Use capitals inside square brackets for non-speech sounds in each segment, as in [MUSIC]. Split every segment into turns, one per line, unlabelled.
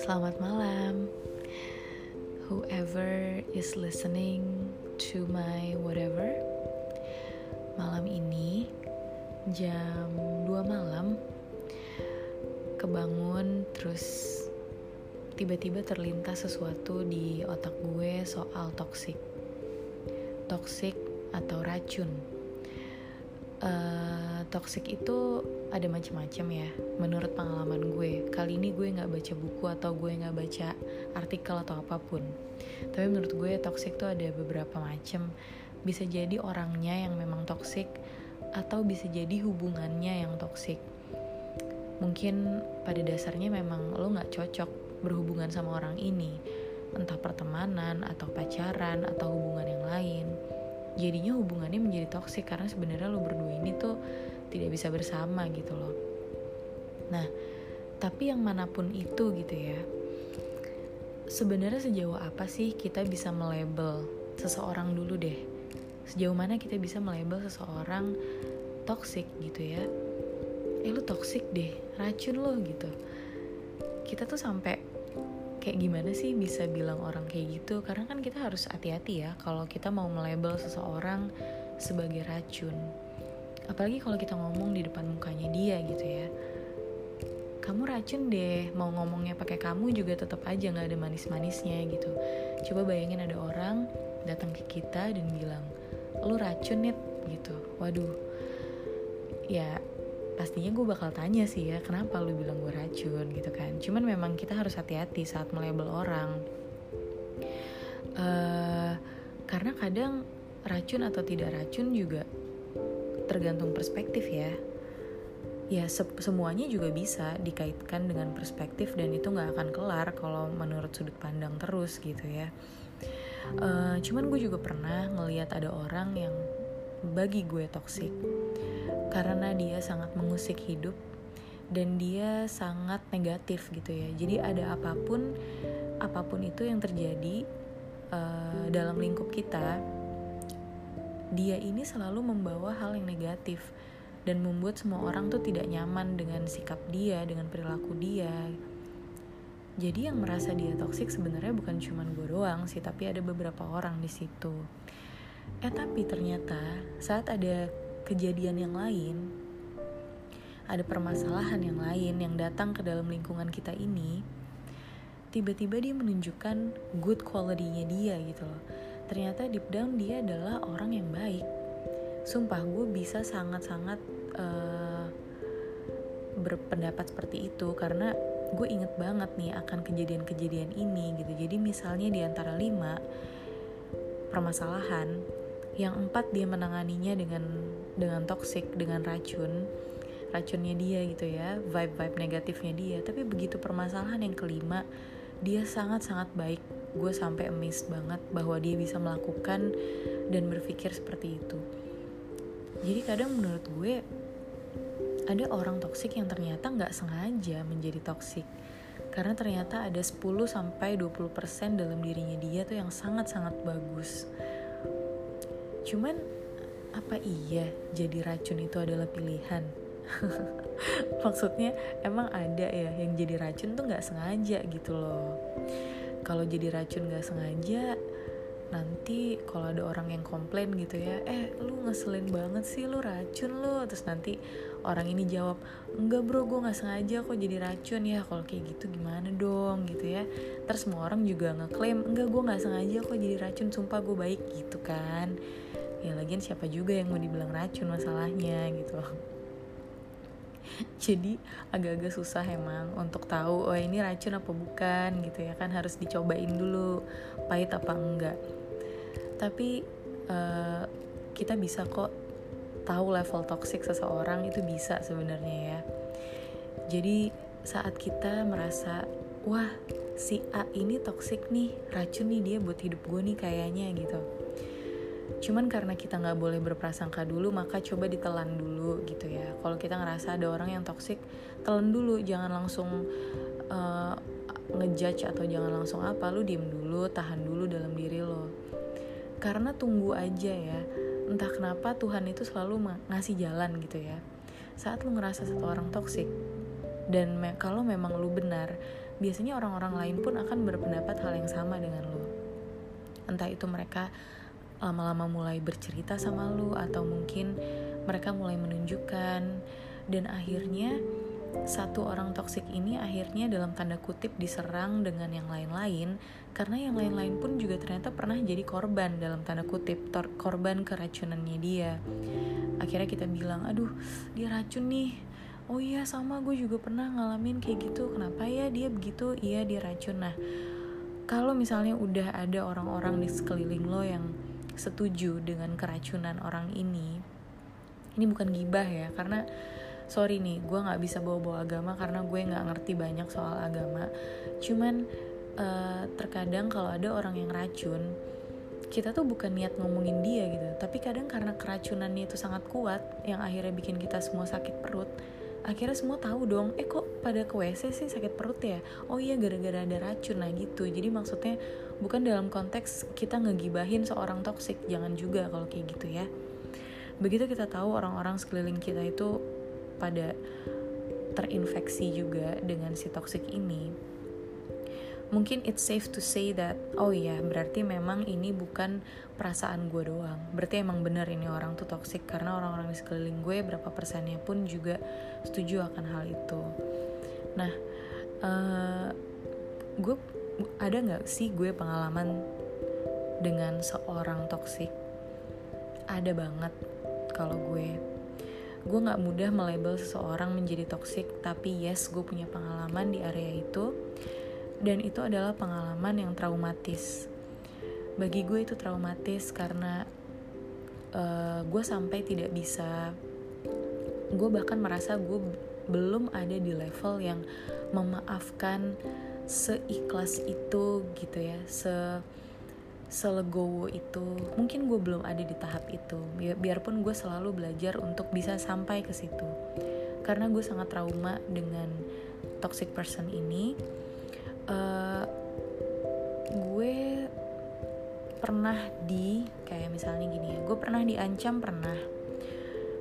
Selamat malam, whoever is listening to my whatever. Malam ini jam 2 malam kebangun terus tiba-tiba terlintas sesuatu di otak gue soal toxic. Toxic atau racun. Uh, toxic itu ada macam-macam ya menurut pengalaman gue. Kali ini gue nggak baca buku atau gue nggak baca artikel atau apa pun. Tapi menurut gue toxic tuh ada beberapa macam. Bisa jadi orangnya yang memang toxic atau bisa jadi hubungannya yang toxic. Mungkin pada dasarnya memang lo nggak cocok berhubungan sama orang ini. Entah pertemanan atau pacaran atau hubungan yang lain jadinya hubungannya menjadi toxic karena sebenarnya lo berdua ini tuh tidak bisa bersama gitu loh. Nah tapi yang mana pun itu gitu ya sebenarnya sejauh apa sih kita bisa melabel seseorang dulu deh? Sejauh mana kita bisa melabel seseorang toxic gitu ya? Eh lu toxic deh racun lo gitu. Kita tuh sampai kayak gimana sih bisa bilang orang kayak gitu? Karena kan kita harus hati-hati ya kalau kita mau melabel seseorang sebagai racun. Apalagi kalau kita ngomong di depan mukanya dia gitu ya. Kamu racun deh mau ngomongnya pakai kamu juga tetap aja nggak ada manis-manisnya gitu. Coba bayangin ada orang datang ke kita dan bilang lu racun nih gitu. Waduh. Ya pastinya gue bakal tanya sih ya kenapa lu bilang gue racun gitu kan. Cuman memang kita harus hati-hati saat melabel orang. Uh, karena kadang racun atau tidak racun juga tergantung perspektif ya. Ya se semuanya juga bisa dikaitkan dengan perspektif dan itu nggak akan kelar kalau menurut sudut pandang terus gitu ya. Uh, cuman gue juga pernah ngelihat ada orang yang bagi gue toksik karena dia sangat mengusik hidup dan dia sangat negatif gitu ya jadi ada apa pun apa pun itu yang terjadi uh, dalam lingkup kita dia ini selalu membawa hal yang negatif dan membuat semua orang tuh tidak nyaman dengan sikap dia, dengan perilaku dia. Jadi yang merasa dia toksik sebenarnya bukan cuma gue doang sih, tapi ada beberapa orang di situ. Eh tapi ternyata saat ada kejadian yang lain, ada permasalahan yang lain yang datang ke dalam lingkungan kita ini, tiba-tiba dia menunjukkan good quality-nya dia gitu loh. Ternyata deep down dia adalah orang yang baik. Sumpah gue bisa sangat-sangat uh, berpendapat seperti itu karena gue inget banget nih akan kejadian-kejadian ini gitu. Jadi misalnya di antara lima permasalahan yang empat dia menanganinya dengan dengan toxic dengan racun racunnya dia gitu ya vibe vibe negatifnya dia. Tapi begitu permasalahan yang kelima dia sangat sangat baik. Gue sampai amazed banget bahwa dia bisa melakukan dan berpikir seperti itu. Jadi kadang menurut gue ada orang toksik yang ternyata nggak sengaja menjadi toksik karena ternyata ada 10 sampai 20% dalam dirinya dia tuh yang sangat-sangat bagus. Cuman apa iya jadi racun itu adalah pilihan? [LAUGHS] Maksudnya emang ada ya yang jadi racun tuh nggak sengaja gitu loh. Kalau jadi racun gak sengaja nanti kalau ada orang yang komplain gitu ya eh lu ngeselin banget sih lu racun lu. Terus nanti orang ini jawab enggak bro gue nggak sengaja kok jadi racun. Ya kalau kayak gitu gimana dong gitu ya. Terus semua orang juga ngeklaim enggak gue nggak sengaja kok jadi racun sumpah gue baik gitu kan ya lagian siapa juga yang mau dibilang racun masalahnya gitu jadi agak-agak susah emang untuk tahu oh ini racun apa bukan gitu ya kan. Harus dicobain dulu pahit apa enggak. Tapi uh, kita bisa kok tahu level toxic seseorang itu bisa sebenarnya ya. Jadi saat kita merasa wah si A ini toxic nih racun nih dia buat hidup gue nih kayaknya gitu cuman karena kita nggak boleh berprasangka dulu maka coba ditelan dulu gitu ya. Kalau kita ngerasa ada orang yang toksik telan dulu. Jangan langsung uh, ngejudge atau jangan langsung apa. Lu diem dulu tahan dulu dalam diri lo. Karena tunggu aja ya. Entah kenapa Tuhan itu selalu ngasih jalan gitu ya. Saat lu ngerasa satu orang toksik dan me kalau memang lu benar biasanya orang-orang lain pun akan berpendapat hal yang sama dengan lo entah itu mereka lama-lama mulai bercerita sama lo atau mungkin mereka mulai menunjukkan. Dan akhirnya satu orang toksik ini akhirnya dalam tanda kutip diserang dengan yang lain-lain. Karena yang lain-lain pun juga ternyata pernah jadi korban dalam tanda kutip korban keracunannya dia. Akhirnya kita bilang aduh dia racun nih. Oh iya sama gue juga pernah ngalamin kayak gitu. Kenapa ya dia begitu? Iya dia racun. Nah kalau misalnya udah ada orang-orang di sekeliling lo yang setuju dengan keracunan orang ini ini bukan gibah ya karena sorry nih gue nggak bisa bawa-bawa agama karena gue nggak ngerti banyak soal agama. Cuman uh, terkadang kalau ada orang yang racun kita tuh bukan niat ngomongin dia gitu. Tapi kadang karena keracunannya itu sangat kuat yang akhirnya bikin kita semua sakit perut akhirnya semua tahu dong eh kok pada ke WC sih sakit perut ya? Oh iya gara-gara ada racun nah gitu. Jadi maksudnya bukan dalam konteks kita ngegibahin seorang toksik jangan juga kalau kayak gitu ya. Begitu kita tahu orang-orang sekeliling kita itu pada terinfeksi juga dengan si toxic ini mungkin it's safe to say that oh iya berarti memang ini bukan perasaan gue doang. Berarti emang bener ini orang tuh toxic karena orang-orang di sekeliling gue berapa persennya pun juga setuju akan hal itu. Nah uh, gue ada nggak sih gue pengalaman dengan seorang toxic? Ada banget kalau gue. Gue nggak mudah melabel seseorang menjadi toxic tapi yes gue punya pengalaman di area itu dan itu adalah pengalaman yang traumatis. Bagi gue itu traumatis karena uh, gue sampai tidak bisa gue bahkan merasa gue belum ada di level yang memaafkan seikhlas itu gitu ya se selegowo itu. Mungkin gue belum ada di tahap itu. Bi biarpun gue selalu belajar untuk bisa sampai ke situ. Karena gue sangat trauma dengan toxic person ini uh, gue pernah di kayak misalnya gini ya gue pernah diancam pernah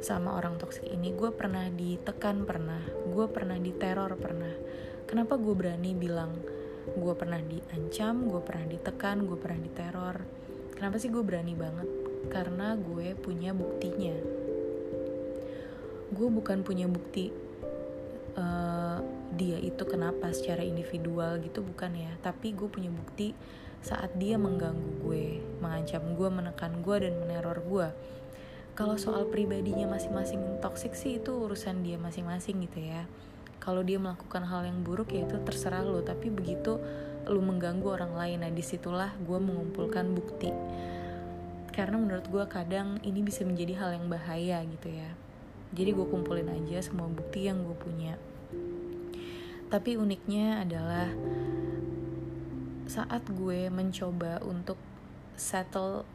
sama orang toxic ini gue pernah ditekan pernah gue pernah diteror pernah. Kenapa gue berani bilang gue pernah diancam gue pernah ditekan gue pernah diteror? Kenapa sih gue berani banget? Karena gue punya buktinya. Gue bukan punya bukti uh, dia itu kenapa secara individual gitu bukan ya. Tapi gue punya bukti saat dia mengganggu gue mengancam gue menekan gue dan meneror gue. Kalau soal pribadinya masing-masing toksik sih itu urusan dia masing-masing gitu ya. Kalau dia melakukan hal yang buruk ya itu terserah lo. Tapi begitu lo mengganggu orang lain nah di situlah gue mengumpulkan bukti. Karena menurut gue kadang ini bisa menjadi hal yang bahaya gitu ya. Jadi gue kumpulin aja semua bukti yang gue punya tapi uniknya adalah saat gue mencoba untuk settle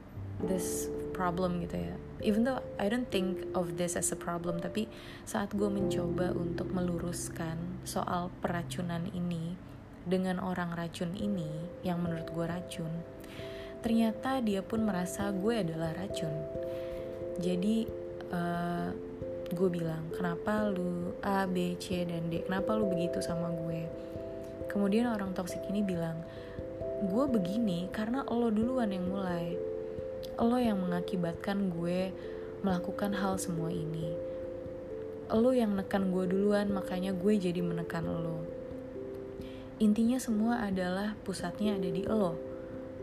this problem gitu ya. Even though I don't think of this as a problem tapi saat gue mencoba untuk meluruskan soal peracunan ini dengan orang racun ini yang menurut gue racun ternyata dia pun merasa gue adalah racun. Jadi uh, gue bilang kenapa lu A B C dan D kenapa lu begitu sama gue kemudian orang toksik ini bilang gue begini karena lo duluan yang mulai lo yang mengakibatkan gue melakukan hal semua ini. Lo yang nekan gue duluan, makanya gue jadi menekan lo. Intinya semua adalah pusatnya ada di lo.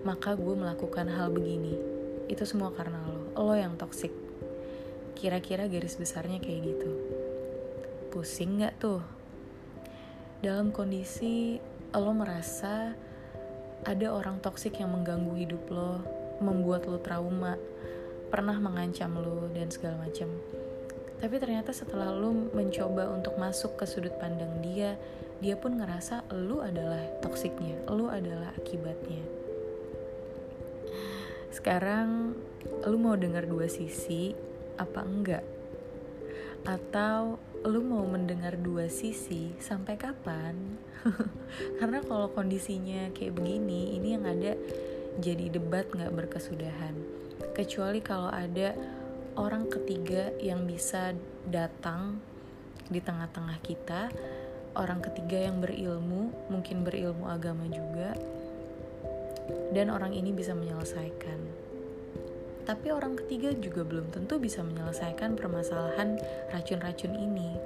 Maka gue melakukan hal begini. Itu semua karena lo. Lo yang toksik. Kira-kira garis besarnya kayak gitu. Pusing gak tuh? Dalam kondisi lo merasa ada orang toksik yang mengganggu hidup lo, membuat lo trauma, pernah mengancam lo dan segala macam. Tapi ternyata setelah lo mencoba untuk masuk ke sudut pandang dia, dia pun ngerasa lo adalah toksiknya, lo adalah akibatnya. Sekarang lo mau dengar dua sisi apa enggak? Atau lu mau mendengar dua sisi sampai kapan? [LAUGHS] Karena kalau kondisinya kayak begini, ini yang ada jadi debat nggak berkesudahan kecuali kalau ada orang ketiga yang bisa datang di tengah-tengah kita orang ketiga yang berilmu, mungkin berilmu agama juga, dan orang ini bisa menyelesaikan. Tapi orang ketiga juga belum tentu bisa menyelesaikan permasalahan racun-racun ini.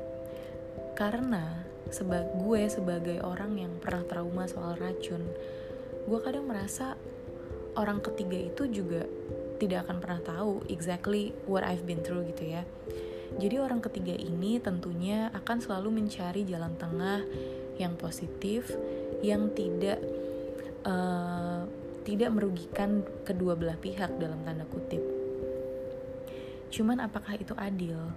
Karena seba gue sebagai orang yang pernah trauma soal racun, gue kadang merasa orang ketiga itu juga tidak akan pernah tahu exactly what I've been through gitu ya. Jadi orang ketiga ini tentunya akan selalu mencari jalan tengah yang positif, yang tidak uh, tidak merugikan kedua belah pihak dalam tanda kutip. Cuman apakah itu adil?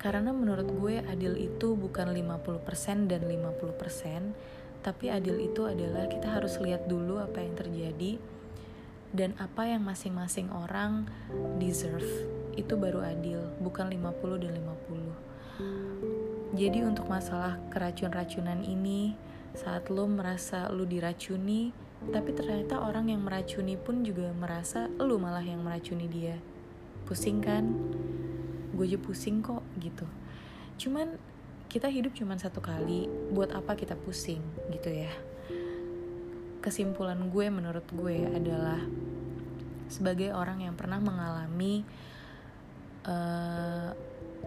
Karena menurut gue adil itu bukan 50% dan 50%, tapi adil itu adalah kita harus lihat dulu apa yang terjadi dan apa yang masing-masing orang deserve itu baru adil, bukan 50 dan 50. Jadi untuk masalah keracun-racunan ini, saat lo merasa lo diracuni, tapi ternyata orang yang meracuni pun juga merasa lo malah yang meracuni dia. Pusing kan? Gue aja pusing kok gitu. Cuman kita hidup cuma satu kali, buat apa kita pusing gitu ya. Kesimpulan gue menurut gue adalah sebagai orang yang pernah mengalami uh,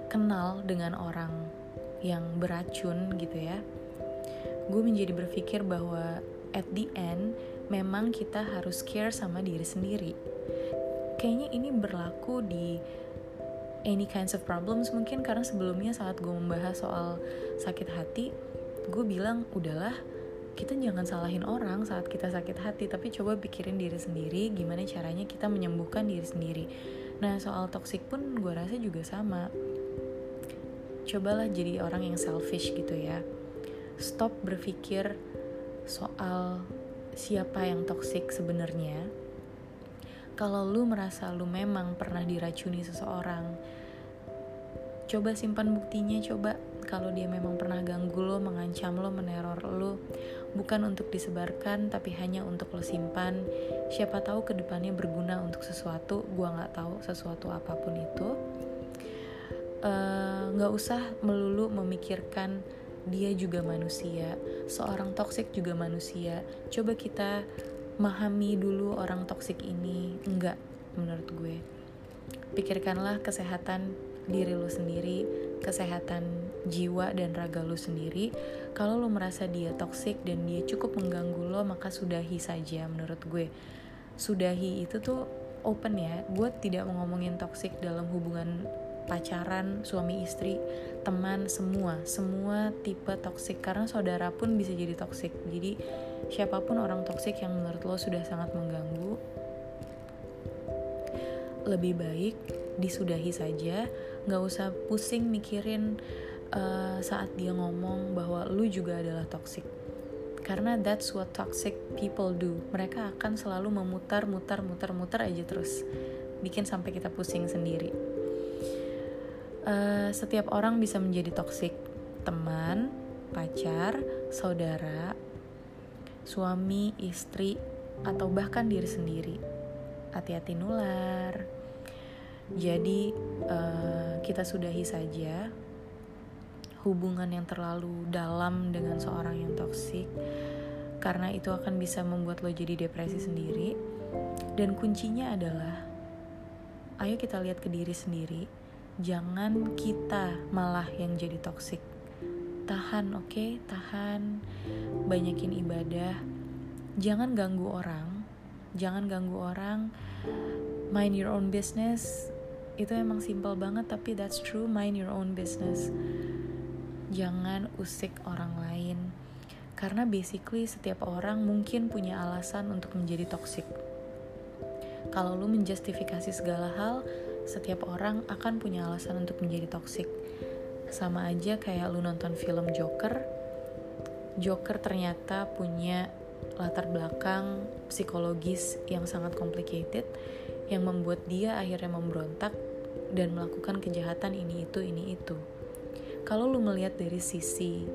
kenal dengan orang yang beracun gitu ya gue menjadi berpikir bahwa at the end memang kita harus care sama diri sendiri. Kayaknya ini berlaku di any kinds of problems mungkin karena sebelumnya saat gue membahas soal sakit hati gue bilang udahlah kita jangan salahin orang saat kita sakit hati tapi coba pikirin diri sendiri gimana caranya kita menyembuhkan diri sendiri. Nah soal toxic pun gue rasa juga sama. Cobalah jadi orang yang selfish gitu ya. Stop berpikir soal siapa yang toxic sebenarnya Kalau lu merasa lu memang pernah diracuni seseorang Coba simpan buktinya, coba kalau dia memang pernah ganggu lo, mengancam lo, meneror lo, bukan untuk disebarkan tapi hanya untuk lo simpan. Siapa tahu ke depannya berguna untuk sesuatu, gua nggak tahu sesuatu apa pun itu. Eh, nggak uh, usah melulu memikirkan dia juga manusia, seorang toksik juga manusia. Coba kita memahami dulu orang toksik ini, enggak menurut gue. Pikirkanlah kesehatan diri lu sendiri, kesehatan jiwa dan raga lu sendiri. Kalau lu merasa dia toxic dan dia cukup mengganggu lo, maka sudahi saja menurut gue. Sudahi itu tuh open ya. Gue tidak mau ngomongin toxic dalam hubungan pacaran, suami istri, teman, semua, semua tipe toxic karena saudara pun bisa jadi toxic. Jadi siapa pun orang toxic yang menurut lo sudah sangat mengganggu, lebih baik disudahi saja. Nggak usah pusing mikirin uh, saat dia ngomong bahwa lu juga adalah toxic karena that's what toxic people do. Mereka akan selalu memutar mutar mutar mutar aja terus. Bikin sampai kita pusing sendiri uh, setiap orang bisa menjadi toxic teman pacar saudara suami istri atau bahkan diri sendiri. Hati-hati nular. Jadi uh, kita sudahi saja hubungan yang terlalu dalam dengan seorang yang toksik karena itu akan bisa membuat lo jadi depresi sendiri. Dan kuncinya adalah ayo kita lihat ke diri sendiri jangan kita malah yang jadi toksik tahan oke? Okay? tahan. Banyakin ibadah. Jangan ganggu orang. Jangan ganggu orang. Mind your own business. Itu emang simple banget tapi that's true. Mind your own business. Jangan usik orang lain. Karena basically setiap orang mungkin punya alasan untuk menjadi toxic. Kalau lu menjustifikasi segala hal setiap orang akan punya alasan untuk menjadi toxic sama aja kayak lu nonton film Joker Joker ternyata punya latar belakang psikologis yang sangat complicated yang membuat dia akhirnya memberontak dan melakukan kejahatan ini itu ini itu. Kalau lu melihat dari sisi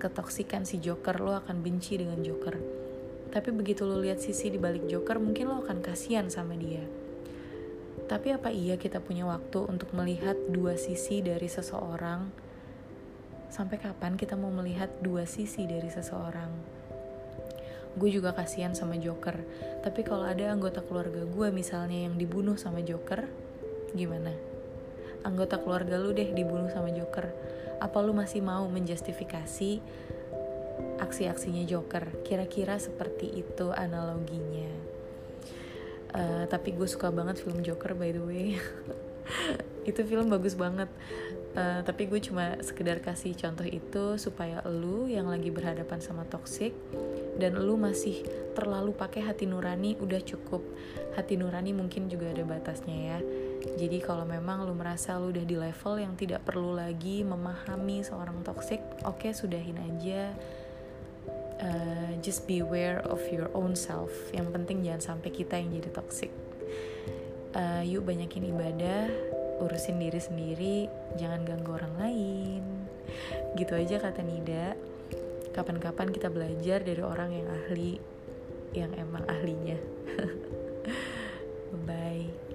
ketoksikan si Joker, lo akan benci dengan Joker. Tapi begitu lo lihat sisi di balik Joker, mungkin lo akan kasihan sama dia. Tapi apa iya kita punya waktu untuk melihat dua sisi dari seseorang? sampai kapan kita mau melihat dua sisi dari seseorang? Gue juga kasihan sama Joker. Tapi kalau ada anggota keluarga gue misalnya yang dibunuh sama Joker gimana? Anggota keluarga lu deh dibunuh sama Joker. Apa lu masih mau menjustifikasi aksi-aksinya Joker? Kira-kira seperti itu analoginya uh, tapi gue suka banget film Joker by the way. [LAUGHS] Itu film bagus banget. Uh, tapi gue cuma sekedar kasih contoh itu supaya lu yang lagi berhadapan sama toxic dan lu masih terlalu pakai hati nurani udah cukup. Hati nurani mungkin juga ada batasnya ya. Jadi kalau memang lu merasa lu udah di level yang tidak perlu lagi memahami seorang toxic oke okay, sudahin aja uh, just beware of your own self. Yang penting jangan sampai kita yang jadi toxic. Uh, yuk banyakin ibadah urusin diri sendiri jangan ganggu orang lain. Gitu aja kata Nida. Kapan-kapan kita belajar dari orang yang ahli yang emang ahlinya. [LAUGHS] Bye.